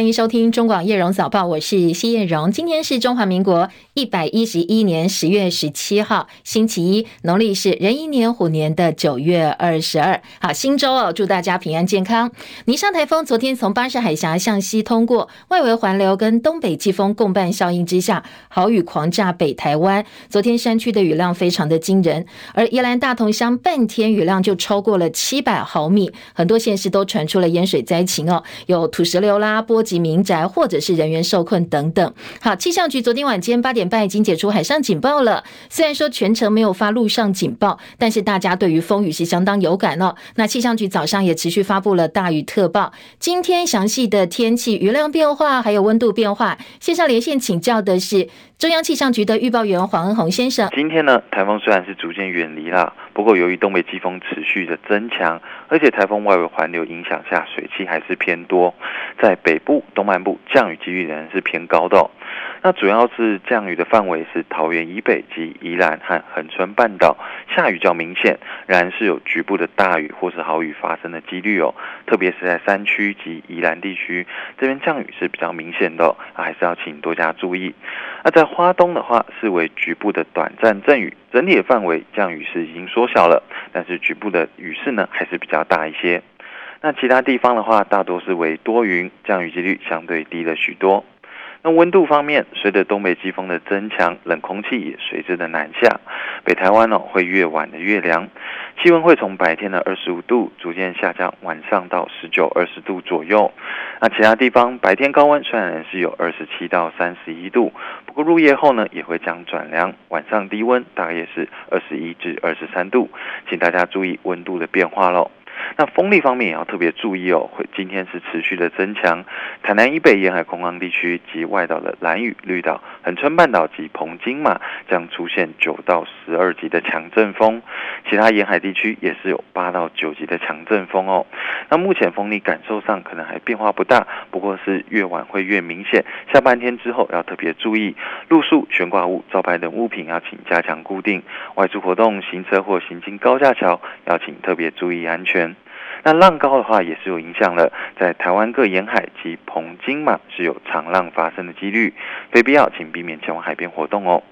欢迎收听中广叶荣早报，我是谢叶荣。今天是中华民国一百一十一年十月十七号，星期一，农历是壬寅年虎年的九月二十二。好，新周哦，祝大家平安健康。尼莎台风昨天从巴士海峡向西通过，外围环流跟东北季风共伴效应之下，豪雨狂炸北台湾。昨天山区的雨量非常的惊人，而宜兰大同乡半天雨量就超过了七百毫米，很多县市都传出了淹水灾情哦，有土石流啦。波及民宅，或者是人员受困等等。好，气象局昨天晚间八点半已经解除海上警报了。虽然说全程没有发陆上警报，但是大家对于风雨是相当有感哦。那气象局早上也持续发布了大雨特报。今天详细的天气、雨量变化还有温度变化，线上连线请教的是中央气象局的预报员黄恩鸿先生。今天呢，台风虽然是逐渐远离了，不过由于东北季风持续的增强，而且台风外围环流影响下，水汽还是偏多，在北部、东半部降雨几率仍然是偏高的。那主要是降雨的范围是桃园以北及宜兰和恒春半岛，下雨较明显，然是有局部的大雨或是豪雨发生的几率哦。特别是在山区及宜兰地区，这边降雨是比较明显的哦，还是要请多加注意。那在花东的话，是为局部的短暂阵雨，整体的范围降雨是已经缩小了，但是局部的雨势呢还是比较大一些。那其他地方的话，大多是为多云，降雨几率相对低了许多。那温度方面，随着东北季风的增强，冷空气也随之的南下，北台湾哦会越晚的越凉，气温会从白天的二十五度逐渐下降，晚上到十九、二十度左右。那其他地方白天高温虽然是有二十七到三十一度，不过入夜后呢也会将转凉，晚上低温大概也是二十一至二十三度，请大家注意温度的变化喽。那风力方面也要特别注意哦，会今天是持续的增强，台南以北沿海空旷地区及外岛的兰屿、绿岛、恒春半岛及澎金马将出现九到十二级的强阵风，其他沿海地区也是有八到九级的强阵风哦。那目前风力感受上可能还变化不大，不过是越晚会越明显，下半天之后要特别注意，路树、悬挂物、招牌等物品要请加强固定，外出活动、行车或行经高架桥要请特别注意安全。那浪高的话也是有影响了，在台湾各沿海及澎金马是有长浪发生的几率，非必要请避免前往海边活动哦。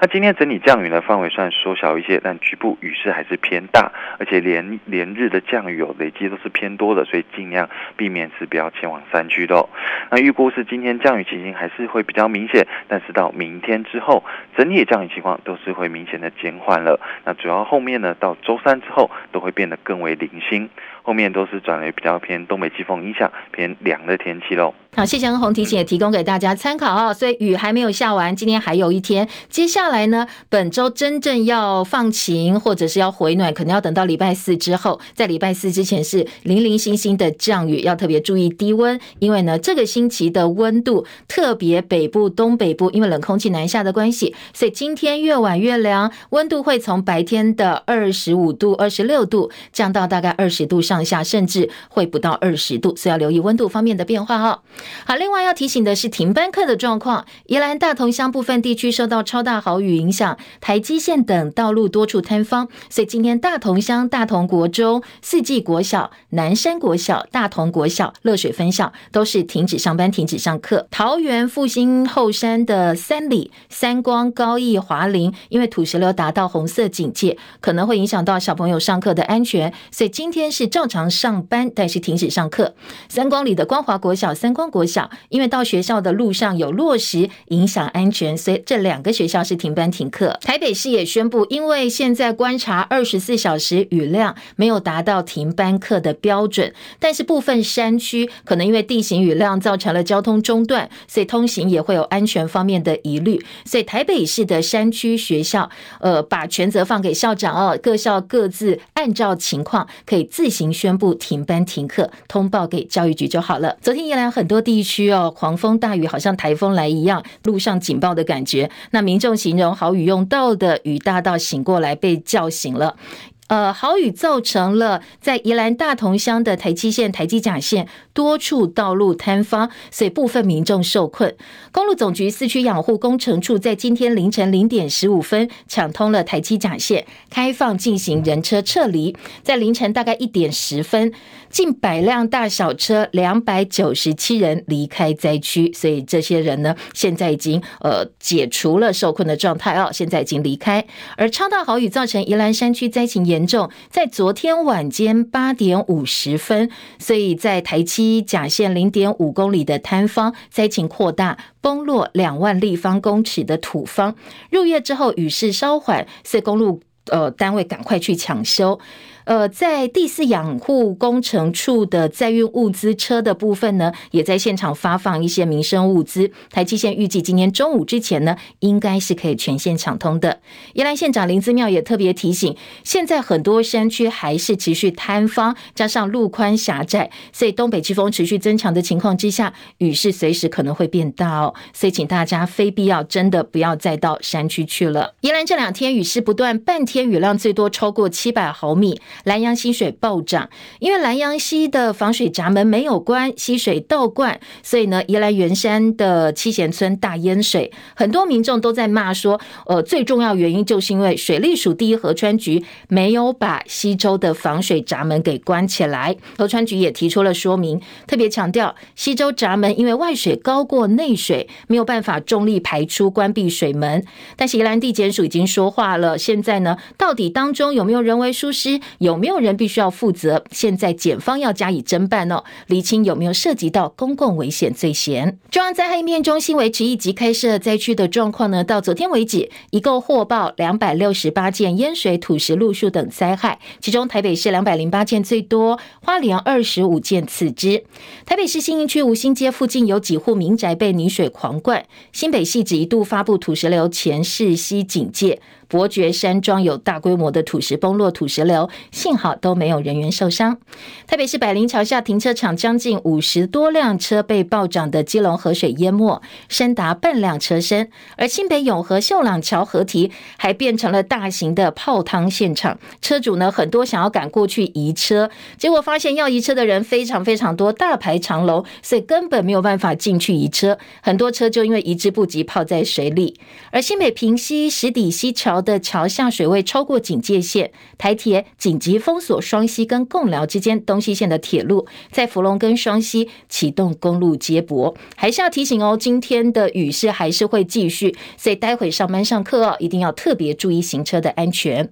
那今天整体降雨的范围算缩小一些，但局部雨势还是偏大，而且连连日的降雨有累积都是偏多的，所以尽量避免是不要前往山区的。那预估是今天降雨情形还是会比较明显，但是到明天之后，整体的降雨情况都是会明显的减缓了。那主要后面呢，到周三之后都会变得更为零星，后面都是转为比较偏东北季风影响，偏凉的天气喽。好，谢谢恩红提醒，也提供给大家参考哦。所以雨还没有下完，今天还有一天。接下来呢，本周真正要放晴或者是要回暖，可能要等到礼拜四之后。在礼拜四之前是零零星星的降雨，要特别注意低温，因为呢，这个星期的温度特别北部、东北部，因为冷空气南下的关系，所以今天越晚越凉，温度会从白天的二十五度、二十六度降到大概二十度上下，甚至会不到二十度，所以要留意温度方面的变化哦。好，另外要提醒的是停班课的状况。宜兰大同乡部分地区受到超大豪雨影响，台基线等道路多处坍方，所以今天大同乡大同国中、四季国小、南山国小、大同国小、乐水分校都是停止上班、停止上课。桃园复兴后山的三里、三光、高义、华林，因为土石流达到红色警戒，可能会影响到小朋友上课的安全，所以今天是照正常上班，但是停止上课。三光里的光华国小、三光国小，因为到学校的路上有落石，影响安全，所以这两个学校是停班停课。台北市也宣布，因为现在观察二十四小时雨量没有达到停班课的标准，但是部分山区可能因为地形雨量造成了交通中断，所以通行也会有安全方面的疑虑。所以台北市的山区学校，呃，把权责放给校长哦，各校各自按照情况可以自行宣布停班停课，通报给教育局就好了。昨天宜兰很多地区哦，狂风大雨，好像台风来一样，路上警报的感觉。那民众形容好雨用到的雨大到醒过来被叫醒了。呃，豪雨造成了在宜兰大同乡的台七线、台七甲线多处道路坍方，所以部分民众受困。公路总局四区养护工程处在今天凌晨零点十五分抢通了台七甲线，开放进行人车撤离。在凌晨大概一点十分，近百辆大小车，两百九十七人离开灾区，所以这些人呢，现在已经呃解除了受困的状态哦，现在已经离开。而超大豪雨造成宜兰山区灾情严严重，在昨天晚间八点五十分，所以在台七甲线零点五公里的坍方灾情扩大，崩落两万立方公尺的土方。入夜之后雨势稍缓，所以公路呃单位赶快去抢修。呃，在第四养护工程处的载运物资车的部分呢，也在现场发放一些民生物资。台七线预计今天中午之前呢，应该是可以全线抢通的。宜兰县长林姿妙也特别提醒，现在很多山区还是持续坍方，加上路宽狭窄，所以东北季风持续增强的情况之下，雨势随时可能会变大哦。所以请大家非必要真的不要再到山区去了。宜兰这两天雨势不断，半天雨量最多超过七百毫米。兰阳溪水暴涨，因为兰阳溪的防水闸门没有关，溪水倒灌，所以呢，宜兰员山的七贤村大淹水，很多民众都在骂说，呃，最重要原因就是因为水利署第一河川局没有把溪州的防水闸门给关起来。河川局也提出了说明，特别强调溪州闸门因为外水高过内水，没有办法重力排出关闭水门。但是宜兰地检署已经说话了，现在呢，到底当中有没有人为疏失？有没有人必须要负责？现在检方要加以侦办哦，厘清有没有涉及到公共危险罪嫌。中央灾害应变中心维持一级开设灾区的状况呢，到昨天为止，一共获报两百六十八件淹水、土石路树等灾害，其中台北市两百零八件最多，花莲二十五件次之。台北市信义区五兴街附近有几户民宅被泥水狂灌，新北市一度发布土石流前势溪警戒。伯爵山庄有大规模的土石崩落、土石流，幸好都没有人员受伤。台北市百灵桥下停车场将近五十多辆车被暴涨的基隆河水淹没，深达半辆车身。而新北永和秀朗桥河堤还变成了大型的泡汤现场，车主呢很多想要赶过去移车，结果发现要移车的人非常非常多，大排长龙，所以根本没有办法进去移车，很多车就因为移之不及泡在水里。而新北平溪石底溪桥。的桥下水位超过警戒线，台铁紧急封锁双溪跟贡寮之间东西线的铁路，在福隆跟双溪启动公路接驳。还是要提醒哦，今天的雨势还是会继续，所以待会上班上课哦，一定要特别注意行车的安全。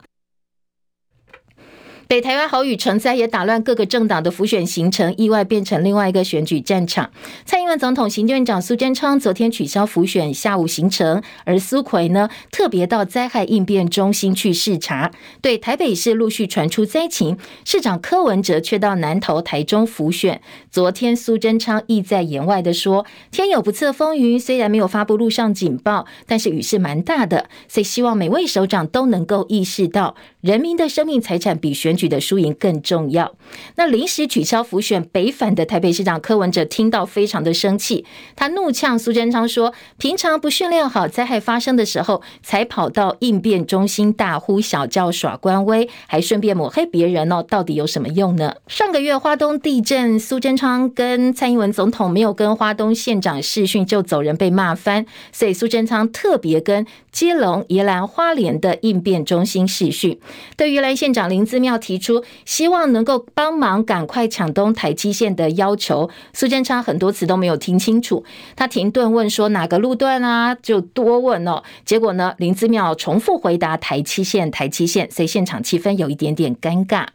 北台湾豪雨成灾，也打乱各个政党的浮选行程，意外变成另外一个选举战场。蔡英文总统、行政院长苏贞昌昨天取消浮选下午行程，而苏奎呢，特别到灾害应变中心去视察。对台北市陆续传出灾情，市长柯文哲却到南投、台中浮选。昨天苏贞昌意在言外的说，天有不测风云，虽然没有发布路上警报，但是雨是蛮大的，所以希望每位首长都能够意识到，人民的生命财产比选举的输赢更重要。那临时取消辅选北返的台北市长柯文哲听到非常的生气，他怒呛苏贞昌说：“平常不训练好，灾害发生的时候才跑到应变中心大呼小叫耍官威，还顺便抹黑别人哦，到底有什么用呢？”上个月花东地震，苏贞昌跟蔡英文总统没有跟花东县长视讯就走人，被骂翻，所以苏贞昌特别跟基隆、宜兰、花莲的应变中心视讯。对于宜兰县长林姿妙提出希望能够帮忙赶快抢东台七线的要求，苏贞昌很多次都没有听清楚，他停顿问说哪个路段啊？就多问哦。结果呢，林子妙重复回答台七线，台七线，所以现场气氛有一点点尴尬。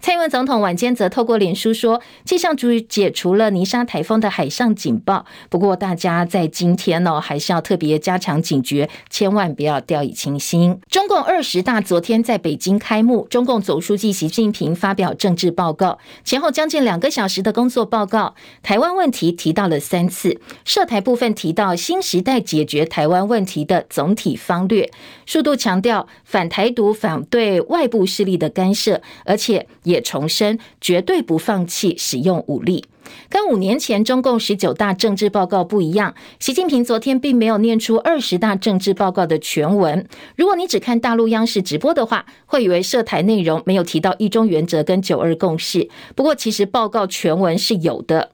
蔡英文总统晚间则透过脸书说，气象局解除了泥沙台风的海上警报。不过，大家在今天呢，还是要特别加强警觉，千万不要掉以轻心。中共二十大昨天在北京开幕，中共总书记习近平发表政治报告，前后将近两个小时的工作报告。台湾问题提到了三次，涉台部分提到新时代解决台湾问题的总体方略，数度强调反台独、反对外部势力的干涉，而且。也重申绝对不放弃使用武力。跟五年前中共十九大政治报告不一样，习近平昨天并没有念出二十大政治报告的全文。如果你只看大陆央视直播的话，会以为涉台内容没有提到一中原则跟九二共识。不过，其实报告全文是有的。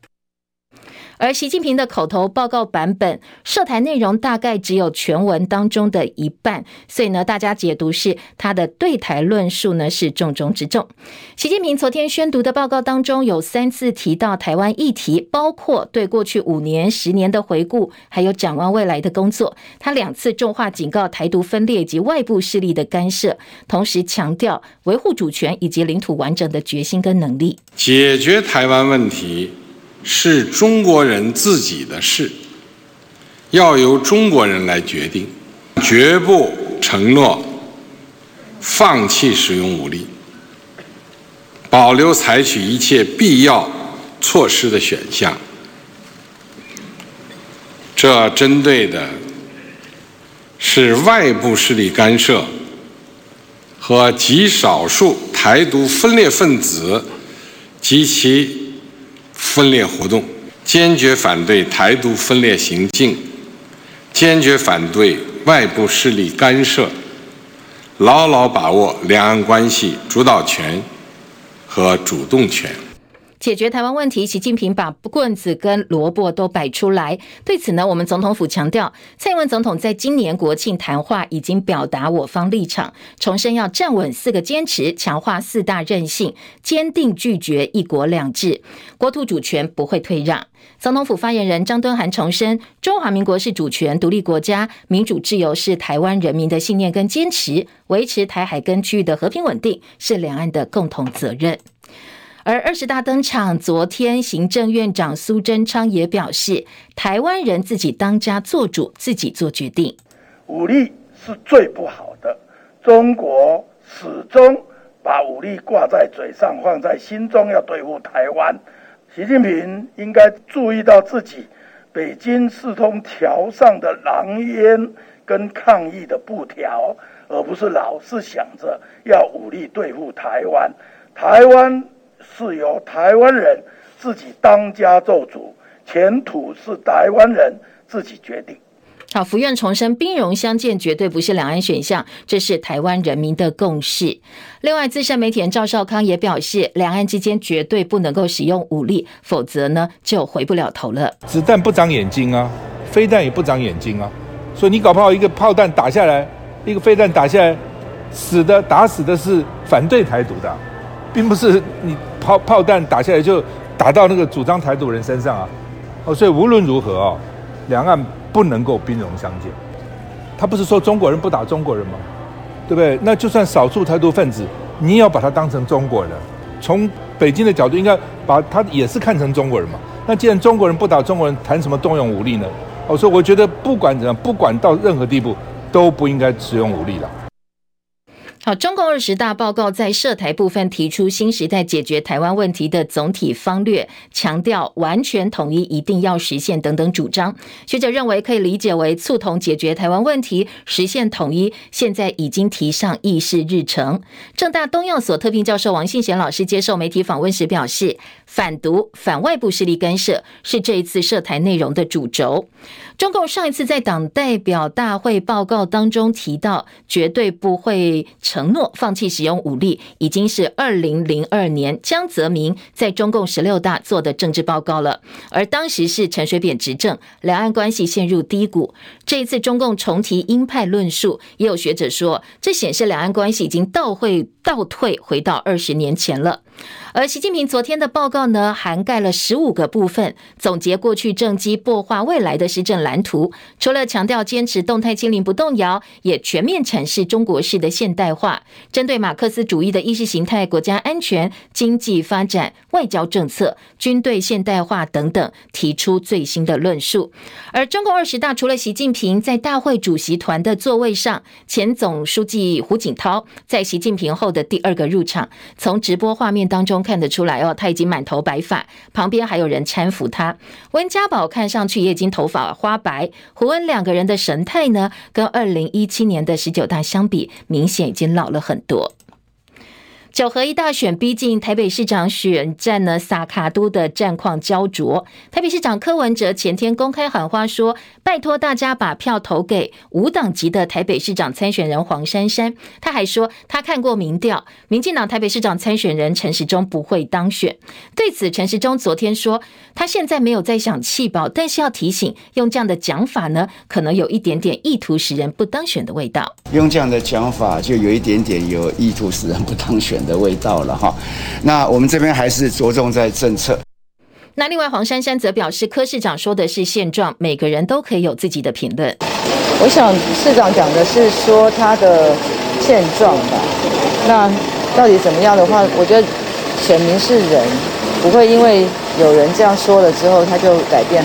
而习近平的口头报告版本涉台内容大概只有全文当中的一半，所以呢，大家解读是他的对台论述呢是重中之重。习近平昨天宣读的报告当中有三次提到台湾议题，包括对过去五年、十年的回顾，还有展望未来的工作。他两次重话警告台独分裂及外部势力的干涉，同时强调维护主权以及领土完整的决心跟能力，解决台湾问题。是中国人自己的事，要由中国人来决定，绝不承诺放弃使用武力，保留采取一切必要措施的选项。这针对的是外部势力干涉和极少数台独分裂分子及其。分裂活动，坚决反对台独分裂行径，坚决反对外部势力干涉，牢牢把握两岸关系主导权和主动权。解决台湾问题，习近平把棍子跟萝卜都摆出来。对此呢，我们总统府强调，蔡英文总统在今年国庆谈话已经表达我方立场，重申要站稳四个坚持，强化四大韧性，坚定拒绝一国两制，国土主权不会退让。总统府发言人张敦涵重申，中华民国是主权独立国家，民主自由是台湾人民的信念跟坚持，维持台海跟区域的和平稳定是两岸的共同责任。而二十大登场，昨天行政院长苏贞昌也表示，台湾人自己当家做主，自己做决定。武力是最不好的，中国始终把武力挂在嘴上，放在心中，要对付台湾。习近平应该注意到自己北京四通条上的狼烟跟抗议的布条，而不是老是想着要武力对付台湾。台湾。是由台湾人自己当家做主，前途是台湾人自己决定。好，福院重申，兵戎相见绝对不是两岸选项，这是台湾人民的共识。另外，资深媒体人赵少康也表示，两岸之间绝对不能够使用武力，否则呢就回不了头了。子弹不长眼睛啊，飞弹也不长眼睛啊，所以你搞不好一个炮弹打下来，一个飞弹打下来，死的打死的是反对台独的。并不是你炮炮弹打下来就打到那个主张台独人身上啊，哦，所以无论如何哦，两岸不能够兵戎相见。他不是说中国人不打中国人吗？对不对？那就算少数台独分子，你也要把他当成中国人。从北京的角度，应该把他也是看成中国人嘛。那既然中国人不打中国人，谈什么动用武力呢？哦，所以我觉得不管怎样，不管到任何地步，都不应该使用武力了。好，中共二十大报告在涉台部分提出新时代解决台湾问题的总体方略，强调完全统一一定要实现等等主张。学者认为可以理解为促同解决台湾问题，实现统一，现在已经提上议事日程。政大东药所特聘教授王信贤老师接受媒体访问时表示，反独、反外部势力干涉是这一次涉台内容的主轴。中共上一次在党代表大会报告当中提到，绝对不会承诺放弃使用武力，已经是二零零二年江泽民在中共十六大做的政治报告了。而当时是陈水扁执政，两岸关系陷入低谷。这一次中共重提鹰派论述，也有学者说，这显示两岸关系已经倒会倒退回到二十年前了。而习近平昨天的报告呢，涵盖了十五个部分，总结过去政绩，擘画未来的施政蓝图。除了强调坚持动态清零不动摇，也全面阐释中国式的现代化，针对马克思主义的意识形态、国家安全、经济发展、外交政策、军队现代化等等，提出最新的论述。而中共二十大除了习近平在大会主席团的座位上，前总书记胡锦涛在习近平后的第二个入场，从直播画面当中。看得出来哦，他已经满头白发，旁边还有人搀扶他。温家宝看上去也已经头发花白，胡温两个人的神态呢，跟二零一七年的十九大相比，明显已经老了很多。九合一大选逼近，台北市长选战呢，萨卡都的战况焦灼。台北市长柯文哲前天公开喊话说：“拜托大家把票投给无党籍的台北市长参选人黄珊珊。”他还说他看过民调，民进党台北市长参选人陈时中不会当选。对此，陈时中昨天说，他现在没有在想弃保，但是要提醒，用这样的讲法呢，可能有一点点意图使人不当选的味道。用这样的讲法，就有一点点有意图使人不当选的味道了哈。那我们这边还是着重在政策。那另外，黄珊珊则表示，柯市长说的是现状，每个人都可以有自己的评论。我想市长讲的是说他的现状吧。那到底怎么样的话，我觉得选民是人，不会因为有人这样说了之后他就改变。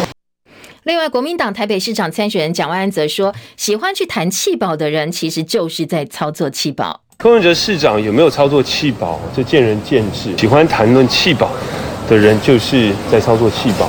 另外，国民党台北市长参选人蒋万安则说，喜欢去谈气保的人，其实就是在操作气保。柯文哲市长有没有操作气保，这见仁见智。喜欢谈论气保的人，就是在操作气保。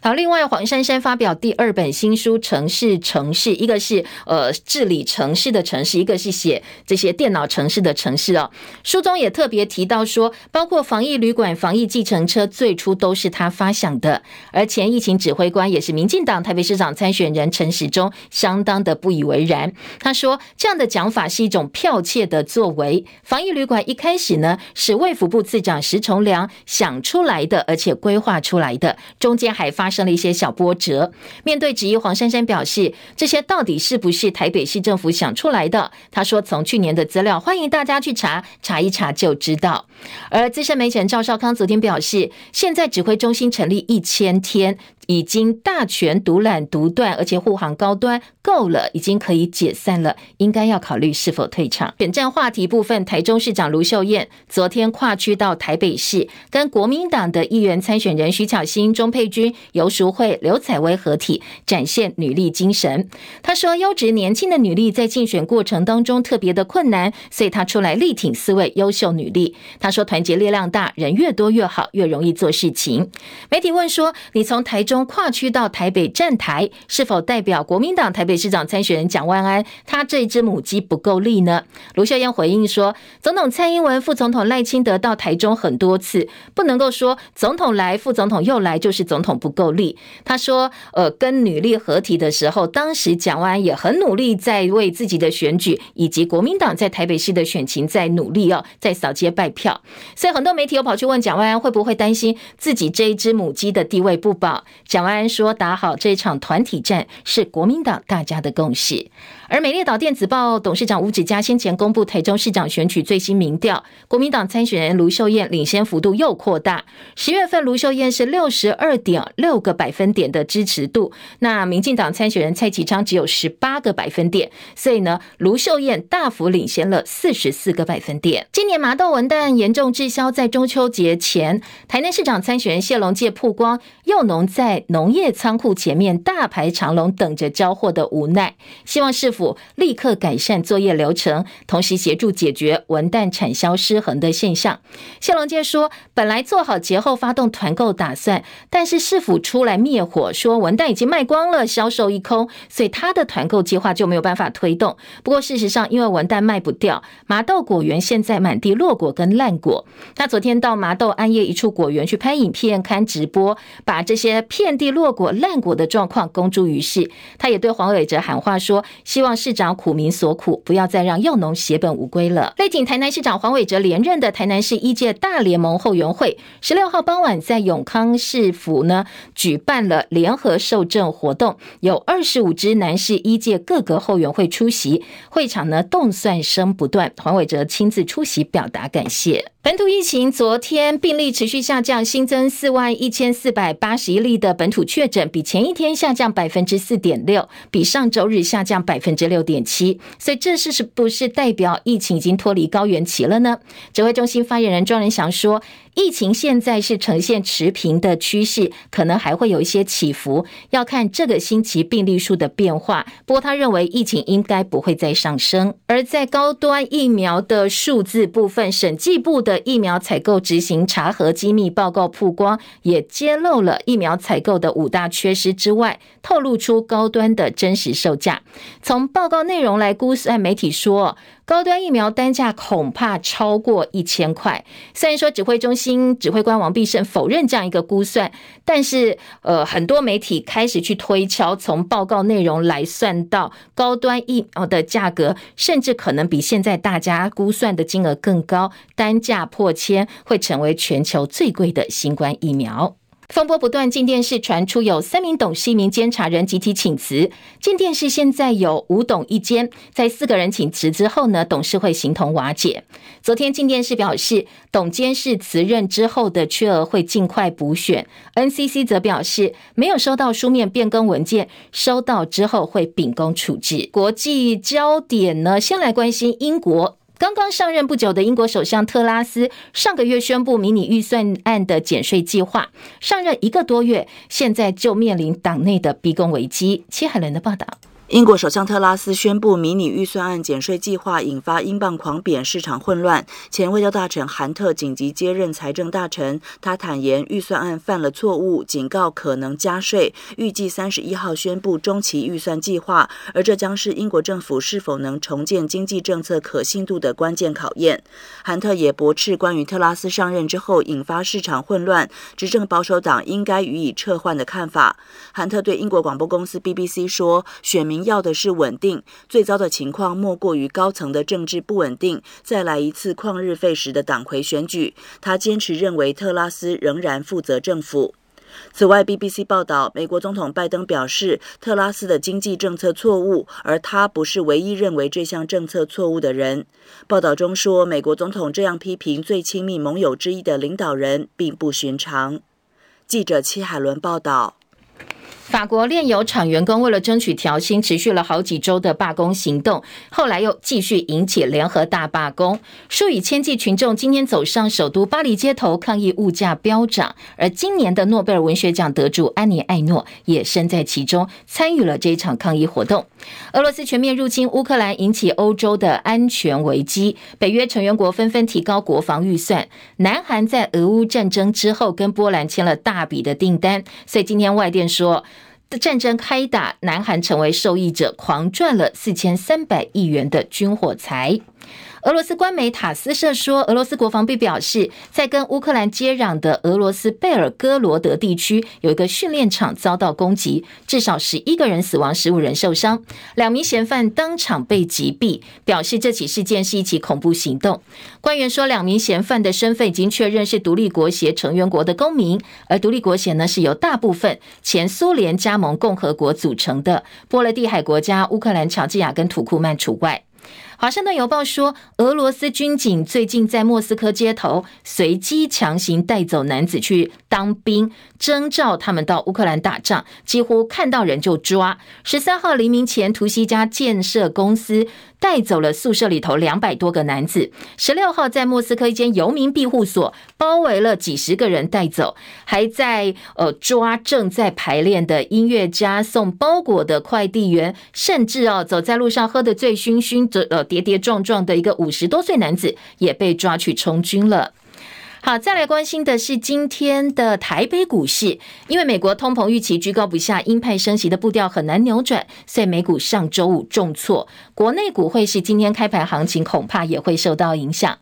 好，另外黄珊珊发表第二本新书《城市城市》，一个是呃治理城市的城市，一个是写这些电脑城市的城市哦。书中也特别提到说，包括防疫旅馆、防疫计程车，最初都是他发想的。而前疫情指挥官也是民进党台北市长参选人陈时中，相当的不以为然。他说，这样的讲法是一种剽窃的作为。防疫旅馆一开始呢是卫福部次长石崇良想出来的，而且规划出来的，中间还发。发生了一些小波折。面对质疑，黄珊珊表示：“这些到底是不是台北市政府想出来的？”他说：“从去年的资料，欢迎大家去查，查一查就知道。”而资深媒体人赵少康昨天表示：“现在指挥中心成立一千天。”已经大权独揽独断，而且护航高端够了，已经可以解散了，应该要考虑是否退场。选战话题部分，台中市长卢秀燕昨天跨区到台北市，跟国民党的议员参选人徐巧芯、钟佩君、游淑慧、刘采薇合体，展现女力精神。她说，优质年轻的女力在竞选过程当中特别的困难，所以她出来力挺四位优秀女力。她说，团结力量大，人越多越好，越容易做事情。媒体问说，你从台中。跨区到台北站台，是否代表国民党台北市长参选人蒋万安他这只母鸡不够力呢？卢秀燕回应说，总统蔡英文、副总统赖清德到台中很多次，不能够说总统来、副总统又来就是总统不够力。他说，呃，跟女力合体的时候，当时蒋万安也很努力，在为自己的选举以及国民党在台北市的选情在努力哦，在扫街拜票。所以很多媒体又跑去问蒋万安会不会担心自己这一只母鸡的地位不保。蒋万安说：“打好这场团体战是国民党大家的共识。”而美丽岛电子报董事长吴子嘉先前公布台中市长选举最新民调，国民党参选人卢秀燕领先幅度又扩大。十月份卢秀燕是六十二点六个百分点的支持度，那民进党参选人蔡其昌只有十八个百分点，所以呢，卢秀燕大幅领先了四十四个百分点。今年麻豆文旦严重滞销，在中秋节前，台南市长参选人谢龙介曝光又农在农业仓库前面大排长龙等着交货的无奈，希望市府立刻改善作业流程，同时协助解决文旦产销失衡的现象。谢龙介说，本来做好节后发动团购打算，但是市府出来灭火，说文旦已经卖光了，销售一空，所以他的团购计划就没有办法推动。不过事实上，因为文旦卖不掉，麻豆果园现在满地落果跟烂果。他昨天到麻豆安业一处果园去拍影片、看直播，把这些遍地落果、烂果的状况公诸于世。他也对黄伟哲喊话说，希望。望市长苦民所苦，不要再让幼农血本无归了。力挺台南市长黄伟哲连任的台南市一届大联盟后援会，十六号傍晚在永康市府呢举办了联合受证活动，有二十五支南市一届各个后援会出席，会场呢动算声不断，黄伟哲亲自出席表达感谢。本土疫情昨天病例持续下降，新增四万一千四百八十一例的本土确诊，比前一天下降百分之四点六，比上周日下降百分之六点七。所以这是是不是代表疫情已经脱离高原期了呢？指挥中心发言人庄人祥说。疫情现在是呈现持平的趋势，可能还会有一些起伏，要看这个星期病例数的变化。不过他认为疫情应该不会再上升。而在高端疫苗的数字部分，审计部的疫苗采购执行查核机密报告曝光，也揭露了疫苗采购的五大缺失之外，透露出高端的真实售价。从报告内容来估算，媒体说。高端疫苗单价恐怕超过一千块。虽然说指挥中心指挥官王必胜否认这样一个估算，但是呃，很多媒体开始去推敲，从报告内容来算到高端疫苗的价格，甚至可能比现在大家估算的金额更高，单价破千，会成为全球最贵的新冠疫苗。风波不断，镜电视传出有三名董事、一名监察人集体请辞。镜电视现在有五董一监，在四个人请辞之后呢，董事会形同瓦解。昨天镜电视表示，董监事辞任之后的缺额会尽快补选。NCC 则表示，没有收到书面变更文件，收到之后会秉公处置。国际焦点呢，先来关心英国。刚刚上任不久的英国首相特拉斯上个月宣布迷你预算案的减税计划，上任一个多月，现在就面临党内的逼宫危机。戚海伦的报道。英国首相特拉斯宣布迷你预算案减税计划，引发英镑狂贬，市场混乱。前外交大臣韩特紧急接任财政大臣，他坦言预算案犯了错误，警告可能加税，预计三十一号宣布中期预算计划，而这将是英国政府是否能重建经济政策可信度的关键考验。韩特也驳斥关于特拉斯上任之后引发市场混乱，执政保守党应该予以撤换的看法。韩特对英国广播公司 BBC 说：“选民。”要的是稳定，最糟的情况莫过于高层的政治不稳定，再来一次旷日费时的党魁选举。他坚持认为特拉斯仍然负责政府。此外，BBC 报道，美国总统拜登表示，特拉斯的经济政策错误，而他不是唯一认为这项政策错误的人。报道中说，美国总统这样批评最亲密盟友之一的领导人，并不寻常。记者戚海伦报道。法国炼油厂员工为了争取调薪，持续了好几周的罢工行动，后来又继续引起联合大罢工，数以千计群众今天走上首都巴黎街头抗议物价飙涨，而今年的诺贝尔文学奖得主安妮·艾诺也身在其中，参与了这一场抗议活动。俄罗斯全面入侵乌克兰，引起欧洲的安全危机，北约成员国纷纷提高国防预算。南韩在俄乌战争之后跟波兰签了大笔的订单，所以今天外电说。战争开打，南韩成为受益者，狂赚了四千三百亿元的军火财。俄罗斯官媒塔斯社说，俄罗斯国防部表示，在跟乌克兰接壤的俄罗斯贝尔哥罗德地区，有一个训练场遭到攻击，至少十一个人死亡，十五人受伤，两名嫌犯当场被击毙，表示这起事件是一起恐怖行动。官员说，两名嫌犯的身份已经确认是独立国协成员国的公民，而独立国协呢是由大部分前苏联加盟共和国组成的，波罗的海国家乌克兰、乔治亚跟土库曼除外。华盛顿邮报说，俄罗斯军警最近在莫斯科街头随机强行带走男子去当兵，征召他们到乌克兰打仗，几乎看到人就抓。十三号黎明前突袭一家建设公司。带走了宿舍里头两百多个男子。十六号在莫斯科一间游民庇护所包围了几十个人带走，还在呃抓正在排练的音乐家、送包裹的快递员，甚至哦走在路上喝得醉醺醺、的呃跌跌撞撞的一个五十多岁男子也被抓去充军了。好，再来关心的是今天的台北股市，因为美国通膨预期居高不下，鹰派升息的步调很难扭转，所以美股上周五重挫。国内股汇是今天开盘行情恐怕也会受到影响。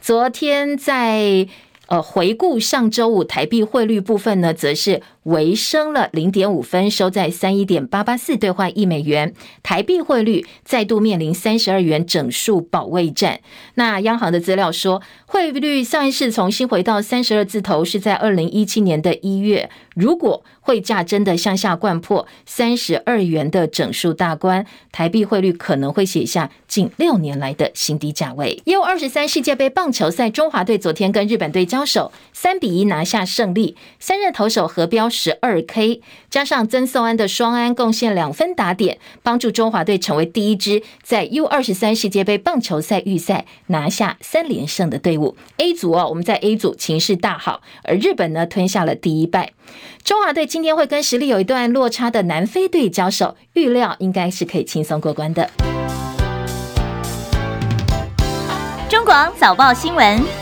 昨天在呃回顾上周五台币汇率部分呢，则是。微升了零点五分，收在三一点八八四兑换一美元。台币汇率再度面临三十二元整数保卫战。那央行的资料说，汇率上一次重新回到三十二字头是在二零一七年的一月。如果汇价真的向下掼破三十二元的整数大关，台币汇率可能会写下近六年来的新低价位。U 二十三世界杯棒球赛，中华队昨天跟日本队交手，三比一拿下胜利。三任投手合标。十二 K 加上曾颂安的双安贡献两分打点，帮助中华队成为第一支在 U 二十三世界杯棒球赛预赛拿下三连胜的队伍。A 组哦，我们在 A 组情势大好，而日本呢吞下了第一败。中华队今天会跟实力有一段落差的南非队交手，预料应该是可以轻松过关的。中广早报新闻。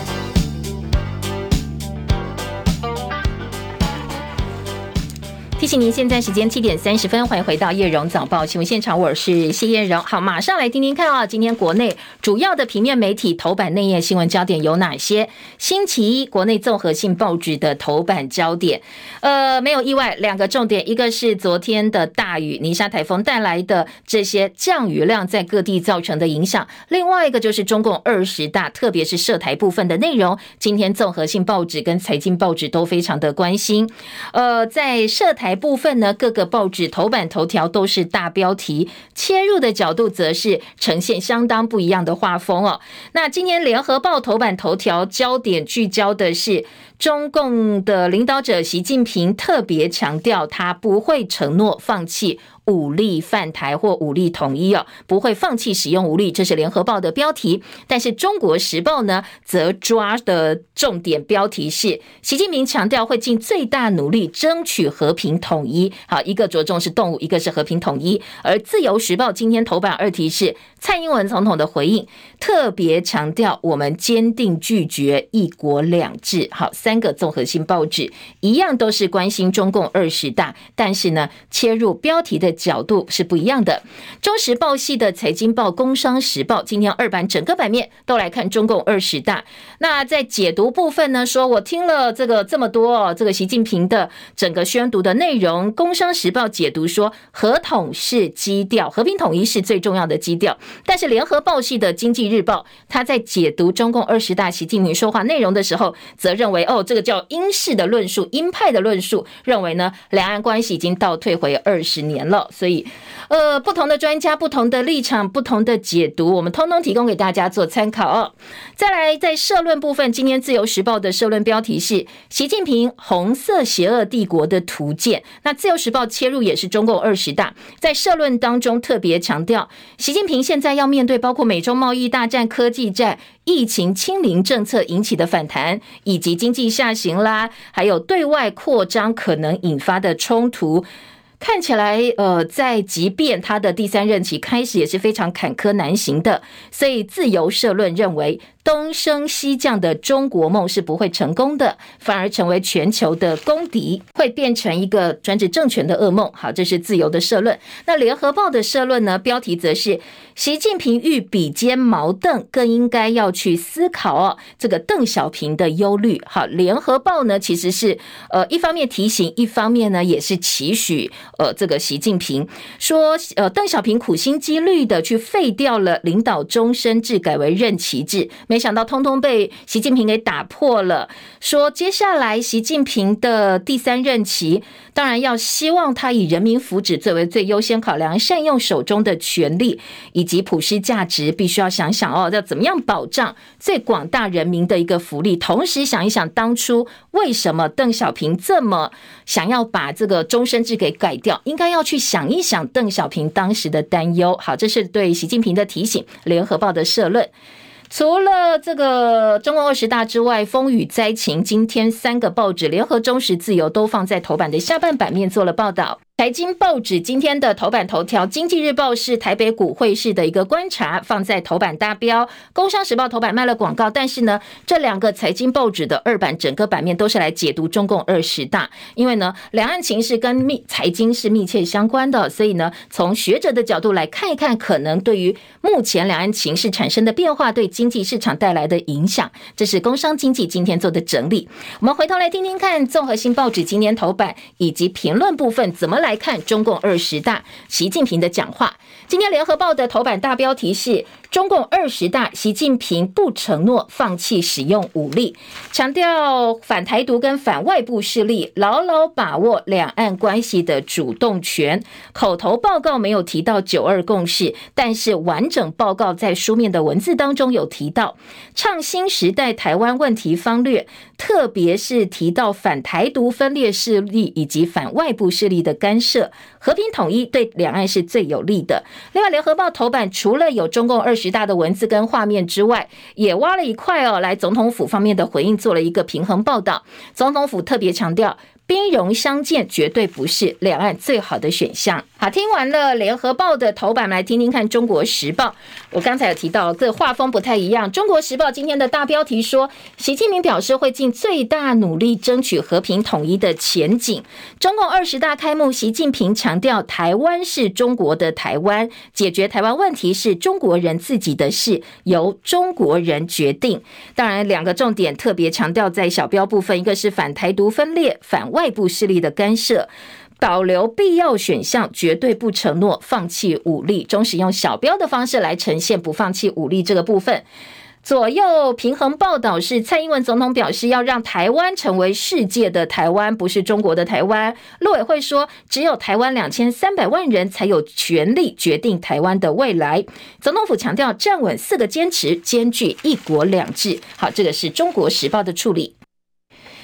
醒您，现在时间七点三十分，欢迎回到叶荣早报新闻现场，我是谢燕荣。好，马上来听听看啊，今天国内主要的平面媒体头版内页新闻焦点有哪些？星期一国内综合性报纸的头版焦点，呃，没有意外，两个重点，一个是昨天的大雨泥沙台风带来的这些降雨量在各地造成的影响，另外一个就是中共二十大，特别是涉台部分的内容，今天综合性报纸跟财经报纸都非常的关心。呃，在涉台。部分呢，各个报纸头版头条都是大标题，切入的角度则是呈现相当不一样的画风哦。那今年联合报头版头条焦点聚焦的是中共的领导者习近平，特别强调他不会承诺放弃。武力犯台或武力统一哦，不会放弃使用武力，这是联合报的标题。但是中国时报呢，则抓的重点标题是习近平强调会尽最大努力争取和平统一。好，一个着重是动物，一个是和平统一。而自由时报今天头版二题是蔡英文总统的回应，特别强调我们坚定拒绝一国两制。好，三个综合性报纸一样都是关心中共二十大，但是呢，切入标题的。角度是不一样的。中时报系的财经报、工商时报今天二版整个版面都来看中共二十大。那在解读部分呢，说我听了这个这么多，这个习近平的整个宣读的内容。工商时报解读说，和统是基调，和平统一是最重要的基调。但是联合报系的经济日报，他在解读中共二十大习近平说话内容的时候，则认为哦，这个叫英式的论述，鹰派的论述，认为呢，两岸关系已经倒退回二十年了。所以，呃，不同的专家、不同的立场、不同的解读，我们通通提供给大家做参考哦。再来，在社论部分，今天自由时报的社论标题是“习近平红色邪恶帝国的图鉴”。那自由时报切入也是中共二十大，在社论当中特别强调，习近平现在要面对包括美中贸易大战、科技战、疫情清零政策引起的反弹，以及经济下行啦，还有对外扩张可能引发的冲突。看起来，呃，在即便他的第三任期开始也是非常坎坷难行的，所以自由社论认为。东升西降的中国梦是不会成功的，反而成为全球的公敌，会变成一个专制政权的噩梦。好，这是自由的社论。那联合报的社论呢？标题则是习近平欲比肩毛邓，更应该要去思考哦，这个邓小平的忧虑。好，联合报呢其实是呃一方面提醒，一方面呢也是期许呃这个习近平说呃邓小平苦心积虑的去废掉了领导终身制，改为任期制。没想到，通通被习近平给打破了。说接下来习近平的第三任期，当然要希望他以人民福祉作为最优先考量，善用手中的权力以及普世价值，必须要想想哦，要怎么样保障最广大人民的一个福利。同时想一想，当初为什么邓小平这么想要把这个终身制给改掉？应该要去想一想邓小平当时的担忧。好，这是对习近平的提醒。联合报的社论。除了这个中共二十大之外，风雨灾情，今天三个报纸联合、中时、自由都放在头版的下半版面做了报道。财经报纸今天的头版头条，《经济日报》是台北股汇市的一个观察，放在头版大标。《工商时报》头版卖了广告，但是呢，这两个财经报纸的二版整个版面都是来解读中共二十大，因为呢，两岸情势跟密财经是密切相关的，所以呢，从学者的角度来看一看，可能对于目前两岸情势产生的变化，对经济市场带来的影响，这是工商经济今天做的整理。我们回头来听听看，综合性报纸今天头版以及评论部分怎么来。来看中共二十大，习近平的讲话。今天联合报的头版大标题是。中共二十大，习近平不承诺放弃使用武力，强调反台独跟反外部势力牢牢把握两岸关系的主动权。口头报告没有提到九二共识，但是完整报告在书面的文字当中有提到创新时代台湾问题方略，特别是提到反台独分裂势力以及反外部势力的干涉，和平统一对两岸是最有利的。另外，联合报头版除了有中共二十大的文字跟画面之外，也挖了一块哦，来总统府方面的回应做了一个平衡报道。总统府特别强调，兵戎相见绝对不是两岸最好的选项。好，听完了联合报的头版，来听听看中国时报。我刚才有提到，这画风不太一样。中国时报今天的大标题说，习近平表示会尽最大努力争取和平统一的前景。中共二十大开幕，习近平强调，台湾是中国的台湾，解决台湾问题是中国人自己的事，由中国人决定。当然，两个重点特别强调在小标部分，一个是反台独分裂，反外部势力的干涉。保留必要选项，绝对不承诺放弃武力。中使用小标的方式来呈现不放弃武力这个部分。左右平衡报道是蔡英文总统表示要让台湾成为世界的台湾，不是中国的台湾。陆委会说，只有台湾两千三百万人才有权利决定台湾的未来。总统府强调站稳四个坚持，兼具一国两制。好，这个是中国时报的处理。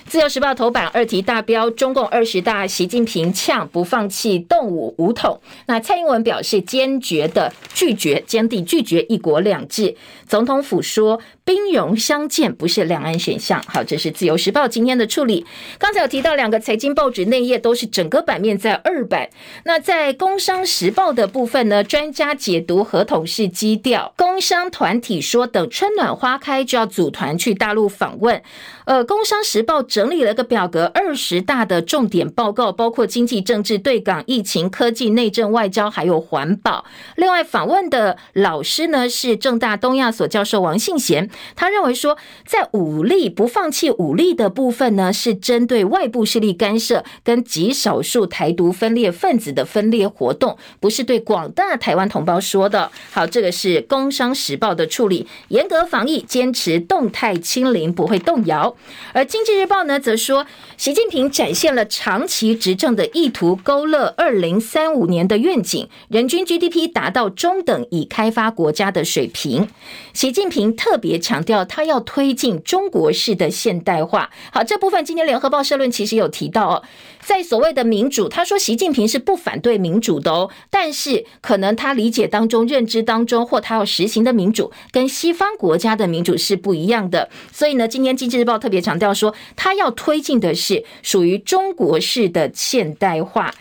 自由时报头版二题大标：中共二十大，习近平呛不放弃动武武统。那蔡英文表示坚决的拒绝，坚定拒绝一国两制。总统府说。兵戎相见不是两岸选项。好，这是自由时报今天的处理。刚才有提到两个财经报纸内页都是整个版面在二版。那在工商时报的部分呢，专家解读合同式基调。工商团体说，等春暖花开就要组团去大陆访问。呃，工商时报整理了个表格，二十大的重点报告包括经济、政治、对港、疫情、科技、内政、外交，还有环保。另外访问的老师呢，是正大东亚所教授王信贤。他认为说，在武力不放弃武力的部分呢，是针对外部势力干涉跟极少数台独分裂分子的分裂活动，不是对广大台湾同胞说的。好，这个是《工商时报》的处理，严格防疫，坚持动态清零，不会动摇。而《经济日报》呢，则说，习近平展现了长期执政的意图，勾勒二零三五年的愿景，人均 GDP 达到中等已开发国家的水平。习近平特别强调，他要推进中国式的现代化。好，这部分今天联合报社论其实有提到哦，在所谓的民主，他说习近平是不反对民主的哦，但是可能他理解当中、认知当中或他要实行的民主，跟西方国家的民主是不一样的。所以呢，今天经济日报特别强调说，他要推进的是属于中国式的现代化。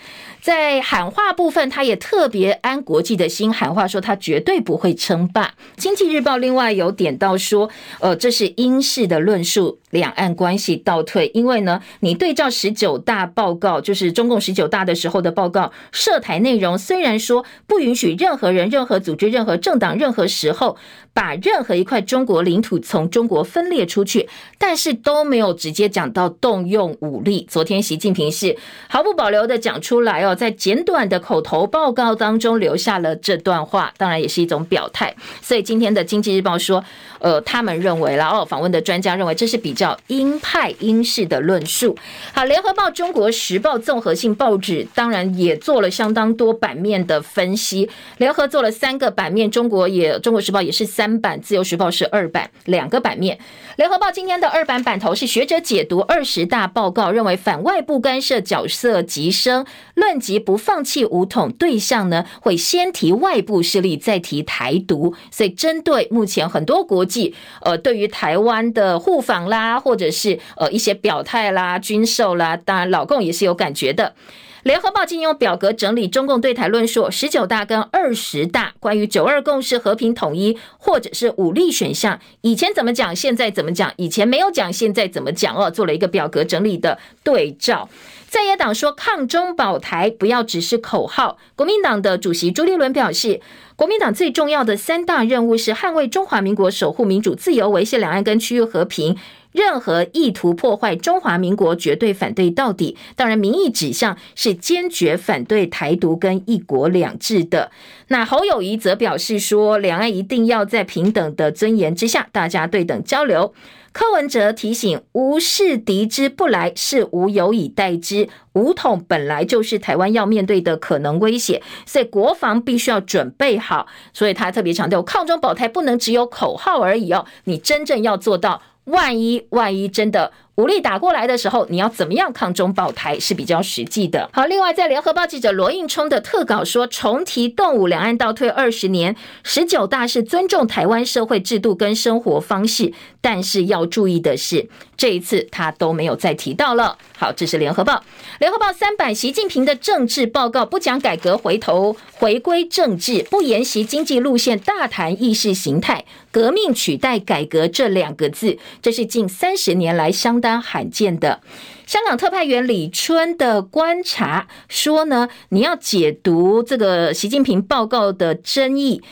在喊话部分，他也特别安国际的心喊话，说他绝对不会称霸。经济日报另外有点到说，呃，这是英式的论述，两岸关系倒退。因为呢，你对照十九大报告，就是中共十九大的时候的报告，涉台内容虽然说不允许任何人、任何组织、任何政党、任何时候。把任何一块中国领土从中国分裂出去，但是都没有直接讲到动用武力。昨天习近平是毫不保留的讲出来哦，在简短的口头报告当中留下了这段话，当然也是一种表态。所以今天的经济日报说，呃，他们认为，然后访问的专家认为这是比较鹰派鹰式的论述。好，联合报、中国时报综合性报纸当然也做了相当多版面的分析，联合做了三个版面，中国也中国时报也是。三版，自由时报是二版，两个版面。联合报今天的二版版头是学者解读二十大报告，认为反外部干涉角色极深，论及不放弃武统对象呢，会先提外部势力，再提台独。所以针对目前很多国际呃对于台湾的互访啦，或者是呃一些表态啦、军售啦，当然老共也是有感觉的。联合报今用表格整理中共对台论述，十九大跟二十大关于九二共识、和平统一或者是武力选项，以前怎么讲，现在怎么讲？以前没有讲，现在怎么讲？哦，做了一个表格整理的对照。在野党说抗中保台不要只是口号，国民党的主席朱立伦表示，国民党最重要的三大任务是捍卫中华民国、守护民主自由、维系两岸跟区域和平。任何意图破坏中华民国，绝对反对到底。当然，民意指向是坚决反对台独跟一国两制的。那侯友宜则表示说，两岸一定要在平等的尊严之下，大家对等交流。柯文哲提醒，无事敌之不来，是无有以待之。武统本来就是台湾要面对的可能威胁，所以国防必须要准备好。所以他特别强调，抗中保台不能只有口号而已哦，你真正要做到。万一万一真的武力打过来的时候，你要怎么样抗中保台是比较实际的。好，另外在联合报记者罗应聪的特稿说，重提动武，两岸倒退二十年，十九大是尊重台湾社会制度跟生活方式，但是要注意的是，这一次他都没有再提到了。好，这是联合报。联合报三版，习近平的政治报告不讲改革，回头回归政治，不沿袭经济路线，大谈意识形态，革命取代改革这两个字，这是近三十年来相。当罕见的香港特派员李春的观察说呢，你要解读这个习近平报告的争议。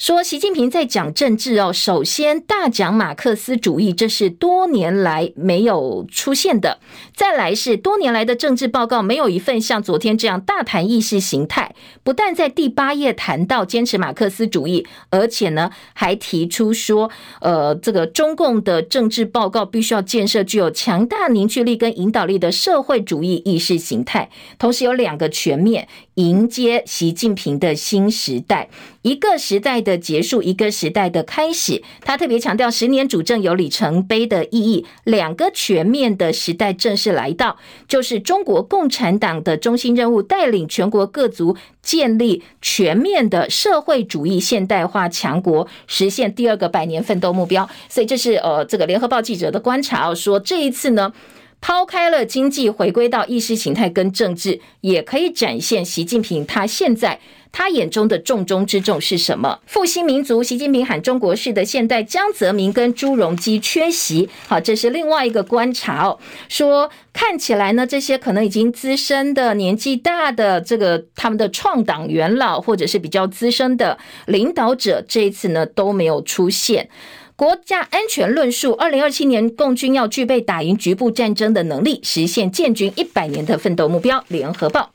说习近平在讲政治哦，首先大讲马克思主义，这是多年来没有出现的。再来是多年来的政治报告没有一份像昨天这样大谈意识形态，不但在第八页谈到坚持马克思主义，而且呢还提出说，呃，这个中共的政治报告必须要建设具有强大凝聚力跟引导力的社会主义意识形态，同时有两个全面。迎接习近平的新时代，一个时代的结束，一个时代的开始。他特别强调，十年主政有里程碑的意义，两个全面的时代正式来到，就是中国共产党的中心任务，带领全国各族建立全面的社会主义现代化强国，实现第二个百年奋斗目标。所以，这是呃，这个联合报记者的观察，说这一次呢。抛开了经济，回归到意识形态跟政治，也可以展现习近平他现在他眼中的重中之重是什么？复兴民族，习近平喊中国式的现代。江泽民跟朱镕基缺席，好，这是另外一个观察哦。说看起来呢，这些可能已经资深的、年纪大的这个他们的创党元老，或者是比较资深的领导者，这一次呢都没有出现。国家安全论述：二零二七年，共军要具备打赢局部战争的能力，实现建军一百年的奋斗目标。联合报、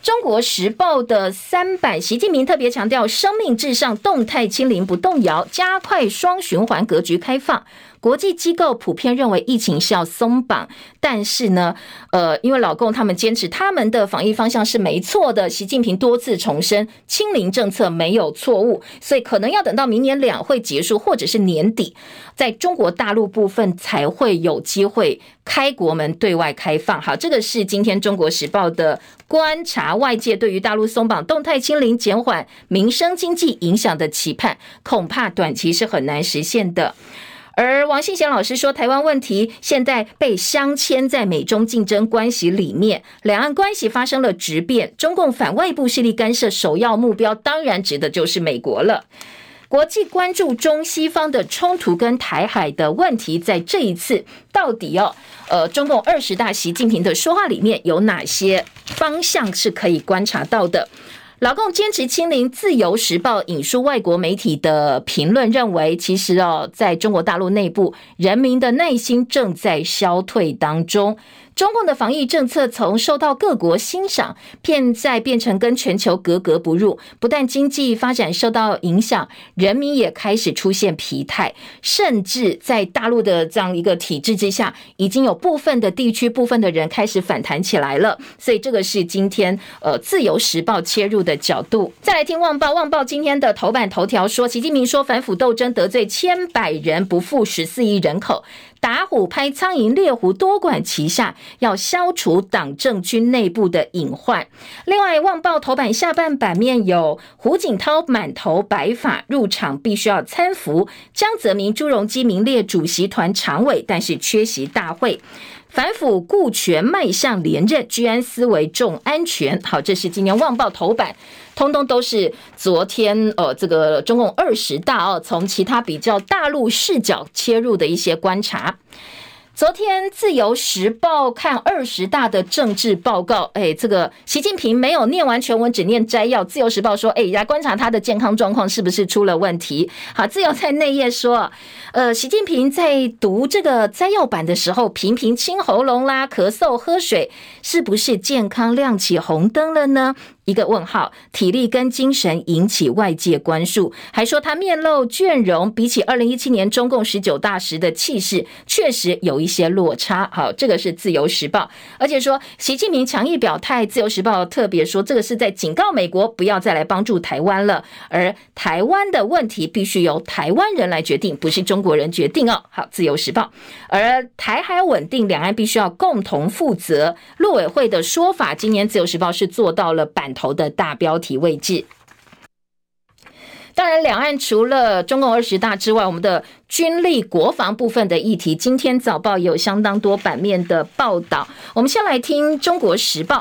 中国时报的三版，习近平特别强调，生命至上，动态清零不动摇，加快双循环格局开放。国际机构普遍认为疫情是要松绑，但是呢，呃，因为老共他们坚持他们的防疫方向是没错的，习近平多次重申清零政策没有错误，所以可能要等到明年两会结束或者是年底，在中国大陆部分才会有机会开国门对外开放。好，这个是今天中国时报的观察，外界对于大陆松绑、动态清零、减缓民生经济影响的期盼，恐怕短期是很难实现的。而王信贤老师说，台湾问题现在被镶嵌在美中竞争关系里面，两岸关系发生了质变，中共反外部势力干涉，首要目标当然指的就是美国了。国际关注中西方的冲突跟台海的问题，在这一次到底哦，呃，中共二十大习近平的说话里面有哪些方向是可以观察到的？老共坚持清零，自由时报引述外国媒体的评论认为，其实哦，在中国大陆内部，人民的耐心正在消退当中。中共的防疫政策从受到各国欣赏，现在变成跟全球格格不入。不但经济发展受到影响，人民也开始出现疲态，甚至在大陆的这样一个体制之下，已经有部分的地区、部分的人开始反弹起来了。所以这个是今天呃《自由时报》切入的角度。再来听《旺报》，《旺报》今天的头版头条说，习近平说反腐斗争得罪千百人，不负十四亿人口。打虎拍苍蝇，猎狐多管齐下，要消除党政军内部的隐患。另外，《旺报》头版下半版面有胡锦涛满头白发入场，必须要参服；江泽民、朱镕基名列主席团常委，但是缺席大会。反腐顾全迈向连任，居安思危重安全。好，这是今年《旺报》头版。通通都是昨天呃，这个中共二十大哦，从其他比较大陆视角切入的一些观察。昨天自由时报看二十大的政治报告，哎，这个习近平没有念完全文，只念摘要。自由时报说，哎，来观察他的健康状况是不是出了问题。好，自由在内页说，呃，习近平在读这个摘要版的时候，频频清喉咙啦，咳嗽喝水，是不是健康亮起红灯了呢？一个问号，体力跟精神引起外界关注，还说他面露倦容，比起二零一七年中共十九大时的气势，确实有一些落差。好，这个是自由时报，而且说习近平强硬表态，自由时报特别说，这个是在警告美国不要再来帮助台湾了，而台湾的问题必须由台湾人来决定，不是中国人决定哦。好，自由时报，而台海稳定，两岸必须要共同负责。陆委会的说法，今年自由时报是做到了版头的大标题位置。当然，两岸除了中共二十大之外，我们的军力国防部分的议题，今天早报有相当多版面的报道。我们先来听《中国时报》。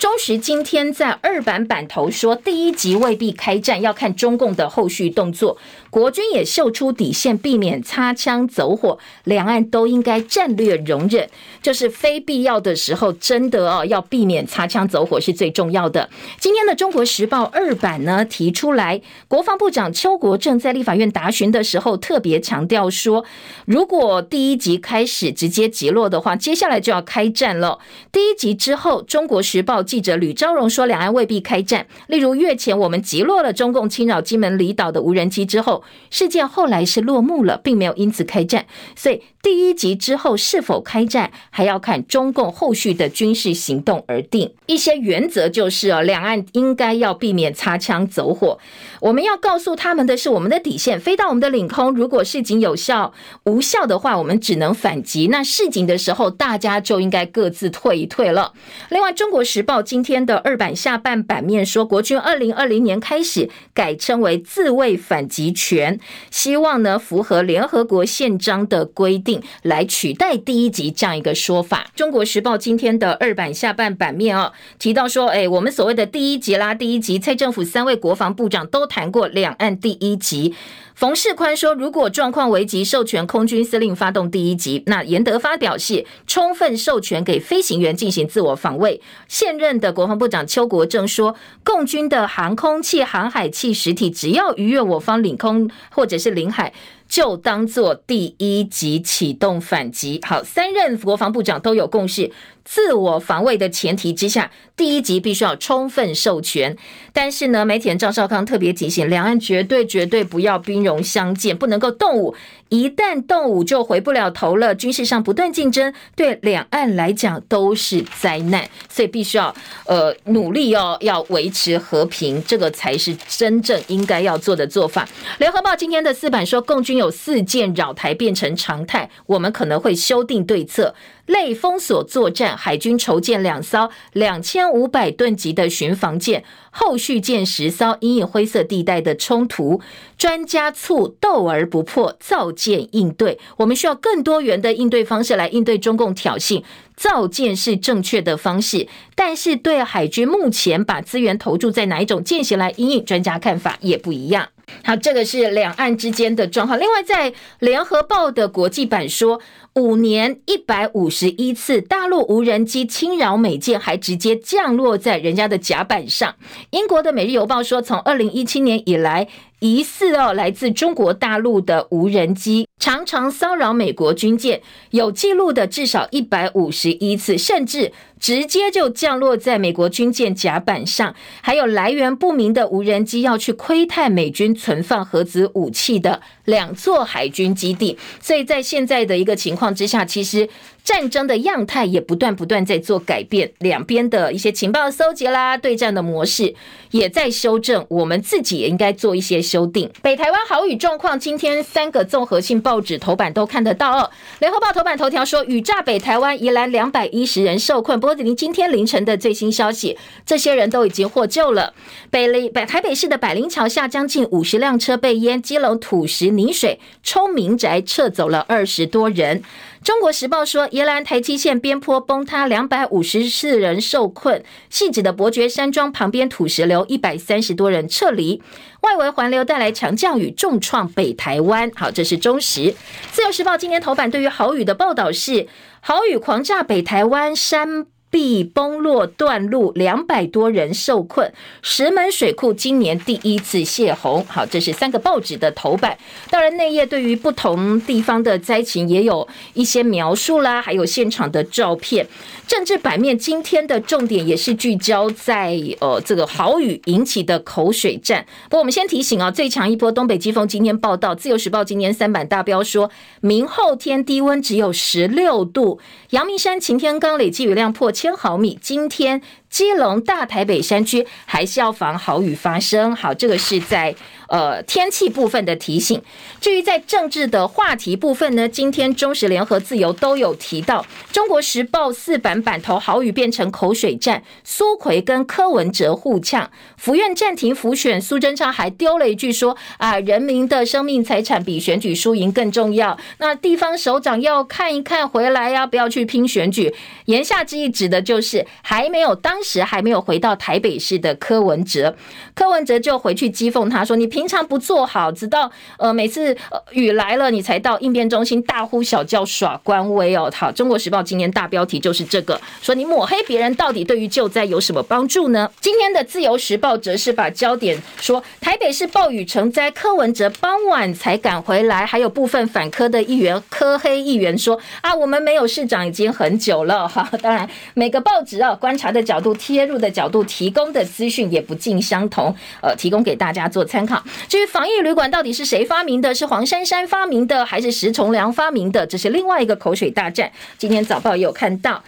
中时今天在二版版头说，第一集未必开战，要看中共的后续动作。国军也秀出底线，避免擦枪走火。两岸都应该战略容忍，就是非必要的时候，真的哦要避免擦枪走火是最重要的。今天的《中国时报》二版呢提出来，国防部长邱国正在立法院答询的时候特别强调说，如果第一集开始直接击落的话，接下来就要开战了。第一集之后，《中国时报》记者吕昭荣说，两岸未必开战。例如月前我们击落了中共侵扰金门离岛的无人机之后。事件后来是落幕了，并没有因此开战，所以第一集之后是否开战，还要看中共后续的军事行动而定。一些原则就是哦，两岸应该要避免擦枪走火。我们要告诉他们的是，我们的底线飞到我们的领空，如果示警有效无效的话，我们只能反击。那示警的时候，大家就应该各自退一退了。另外，《中国时报》今天的二版下半版面说，国军二零二零年开始改称为自卫反击权，希望呢符合联合国宪章的规定来取代第一级这样一个说法。《中国时报》今天的二版下半版面哦提到说，哎，我们所谓的第一级啦，第一级，蔡政府三位国防部长都。谈过两岸第一级，冯世宽说，如果状况危急，授权空军司令发动第一级。那严德发表示，充分授权给飞行员进行自我防卫。现任的国防部长邱国正说，共军的航空器、航海器实体只要逾越我方领空或者是领海，就当做第一级启动反击。好，三任国防部长都有共识。自我防卫的前提之下，第一级必须要充分授权。但是呢，媒体人赵少康特别提醒，两岸绝对绝对不要兵戎相见，不能够动武。一旦动武，就回不了头了。军事上不断竞争，对两岸来讲都是灾难。所以必须要呃努力哦，要维持和平，这个才是真正应该要做的做法。联合报今天的四版说，共军有四件扰台变成常态，我们可能会修订对策。类封锁作战，海军筹建两艘两千五百吨级的巡防舰，后续见十骚阴影灰色地带的冲突。专家促斗而不破，造舰应对。我们需要更多元的应对方式来应对中共挑衅。造舰是正确的方式，但是对海军目前把资源投注在哪一种舰型来因应，专家看法也不一样。好，这个是两岸之间的状况。另外，在联合报的国际版说，五年一百五十一次大陆无人机侵扰美舰，还直接降落在人家的甲板上。英国的《每日邮报》说，从二零一七年以来，疑似哦来自中国大陆的无人机常常骚扰美国军舰，有记录的至少一百五十一次，甚至。直接就降落在美国军舰甲板上，还有来源不明的无人机要去窥探美军存放核子武器的两座海军基地，所以在现在的一个情况之下，其实。战争的样态也不断不断在做改变，两边的一些情报搜集啦，对战的模式也在修正，我们自己也应该做一些修订。北台湾豪雨状况，今天三个综合性报纸头版都看得到哦。联合报头版头条说，雨炸北台湾，宜兰两百一十人受困。波子林今天凌晨的最新消息，这些人都已经获救了。北林北台北市的百灵桥下，将近五十辆车被淹，基隆土石泥水冲民宅，撤走了二十多人。中国时报说，宜兰台七线边坡崩塌，两百五十四人受困；汐止的伯爵山庄旁边土石流，一百三十多人撤离。外围环流带来强降雨，重创北台湾。好，这是中时。自由时报今天头版对于豪雨的报道是：豪雨狂炸北台湾山。壁崩落断路，两百多人受困。石门水库今年第一次泄洪。好，这是三个报纸的头版。当然，内页对于不同地方的灾情也有一些描述啦，还有现场的照片。政治版面今天的重点也是聚焦在呃这个豪雨引起的口水战。不过我们先提醒啊，最强一波东北季风今天报道，自由时报今天三版大标说，明后天低温只有十六度，阳明山晴天岗累积雨量破千毫米，今天。基隆、大台北山区还是要防豪雨发生。好，这个是在呃天气部分的提醒。至于在政治的话题部分呢，今天中时、联合、自由都有提到。中国时报四版版头豪雨变成口水战，苏奎跟柯文哲互呛，府院暂停辅选，苏贞昌还丢了一句说啊，人民的生命财产比选举输赢更重要。那地方首长要看一看回来呀、啊，不要去拼选举。言下之意指的就是还没有当。当时还没有回到台北市的柯文哲，柯文哲就回去讥讽他说：“你平常不做好，直到呃每次雨来了，你才到应变中心大呼小叫耍官威哦。”好，《中国时报》今天大标题就是这个，说你抹黑别人，到底对于救灾有什么帮助呢？今天的《自由时报》则是把焦点说台北市暴雨成灾，柯文哲傍晚才赶回来，还有部分反柯的议员柯黑议员说：“啊，我们没有市长已经很久了。”哈，当然每个报纸啊观察的角度。切入的角度提供的资讯也不尽相同，呃，提供给大家做参考。至于防疫旅馆到底是谁发明的？是黄珊珊发明的，还是石崇良发明的？这是另外一个口水大战。今天早报也有看到。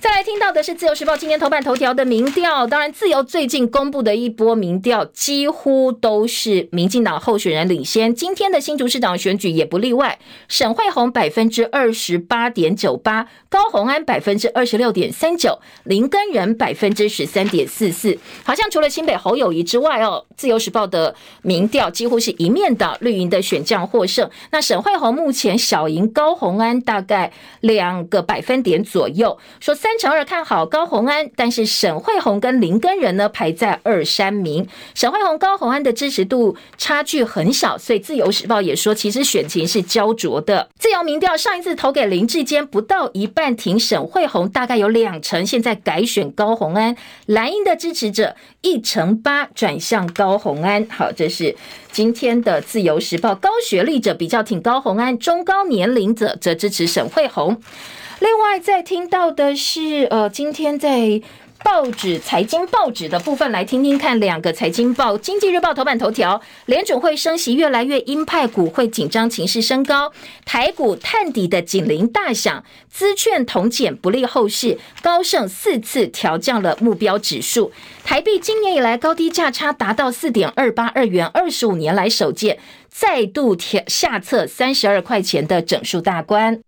再来听到的是《自由时报》今天头版头条的民调，当然，自由最近公布的一波民调几乎都是民进党候选人领先。今天的新竹市长选举也不例外，沈慧虹百分之二十八点九八，高虹安百分之二十六点三九，林根仁百分之十三点四四。好像除了新北侯友谊之外哦，《自由时报》的民调几乎是一面倒，绿营的选将获胜。那沈慧虹目前小赢高虹安大概两个百分点左右，说三。三成二看好高虹安，但是沈慧红跟林根仁呢排在二三名。沈慧红、高虹安的支持度差距很小，所以自由时报也说，其实选情是焦灼的。自由民调上一次投给林志坚不到一半，挺沈慧红大概有两成，现在改选高虹安。蓝营的支持者一成八转向高虹安。好，这是今天的自由时报。高学历者比较挺高虹安，中高年龄者则支持沈慧红。另外，在听到的是，是呃，今天在报纸、财经报纸的部分，来听听看两个财经报。《经济日报》头版头条：联准会升息越来越鹰派，股会紧张情势升高，台股探底的警铃大响，资券同减不利后市。高盛四次调降了目标指数，台币今年以来高低价差达到四点二八二元，二十五年来首见，再度调下测三十二块钱的整数大关。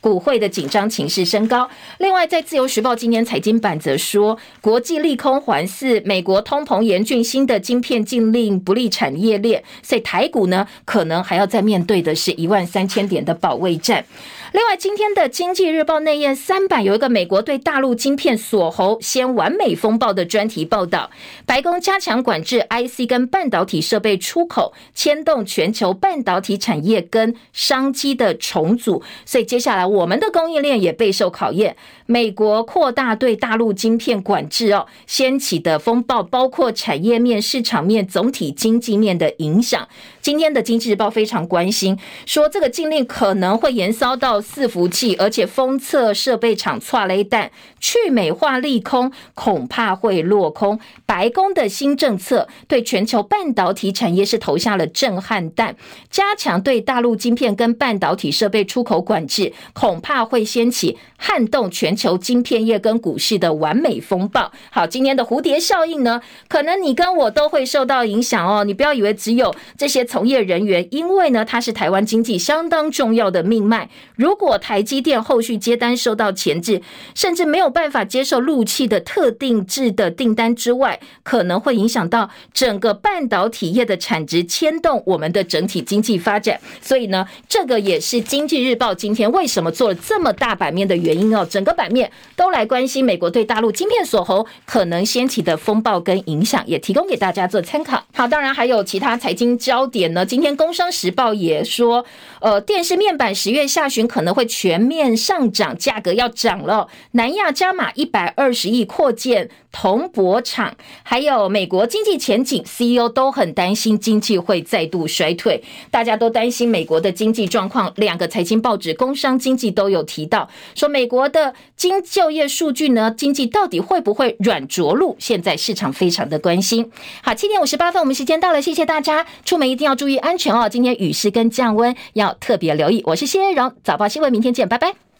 股汇的紧张情势升高。另外，在《自由时报》今年财经版则说，国际利空环伺，美国通膨严峻，新的晶片禁令不利产业链，所以台股呢，可能还要再面对的是一万三千点的保卫战。另外，今天的《经济日报》内页三版有一个美国对大陆晶片锁喉、先完美风暴的专题报道。白宫加强管制 IC 跟半导体设备出口，牵动全球半导体产业跟商机的重组。所以接下来我们的供应链也备受考验。美国扩大对大陆晶片管制哦，掀起的风暴包括产业面、市场面、总体经济面的影响。今天的《经济日报》非常关心，说这个禁令可能会延烧到。伺服器，而且封测设备厂剉咧等，去美化利空恐怕会落空。白宫的新政策对全球半导体产业是投下了震撼弹，加强对大陆晶片跟半导体设备出口管制，恐怕会掀起撼动全球晶片业跟股市的完美风暴。好，今天的蝴蝶效应呢，可能你跟我都会受到影响哦。你不要以为只有这些从业人员，因为呢，它是台湾经济相当重要的命脉。如果台积电后续接单受到钳制，甚至没有办法接受陆企的特定制的订单之外，可能会影响到整个半导体业的产值，牵动我们的整体经济发展。所以呢，这个也是经济日报今天为什么做了这么大版面的原因哦。整个版面都来关心美国对大陆晶片锁喉可能掀起的风暴跟影响，也提供给大家做参考。好，当然还有其他财经焦点呢。今天工商时报也说，呃，电视面板十月下旬可能。会全面上涨，价格要涨了。南亚加码一百二十亿扩建铜箔厂，还有美国经济前景，CEO 都很担心经济会再度衰退。大家都担心美国的经济状况。两个财经报纸，工商经济都有提到，说美国的经就业数据呢，经济到底会不会软着陆？现在市场非常的关心。好，七点五十八分，我们时间到了，谢谢大家，出门一定要要注意安全哦。今天雨势跟降温要特别留意。我是谢荣，早报新闻，明天见，拜拜。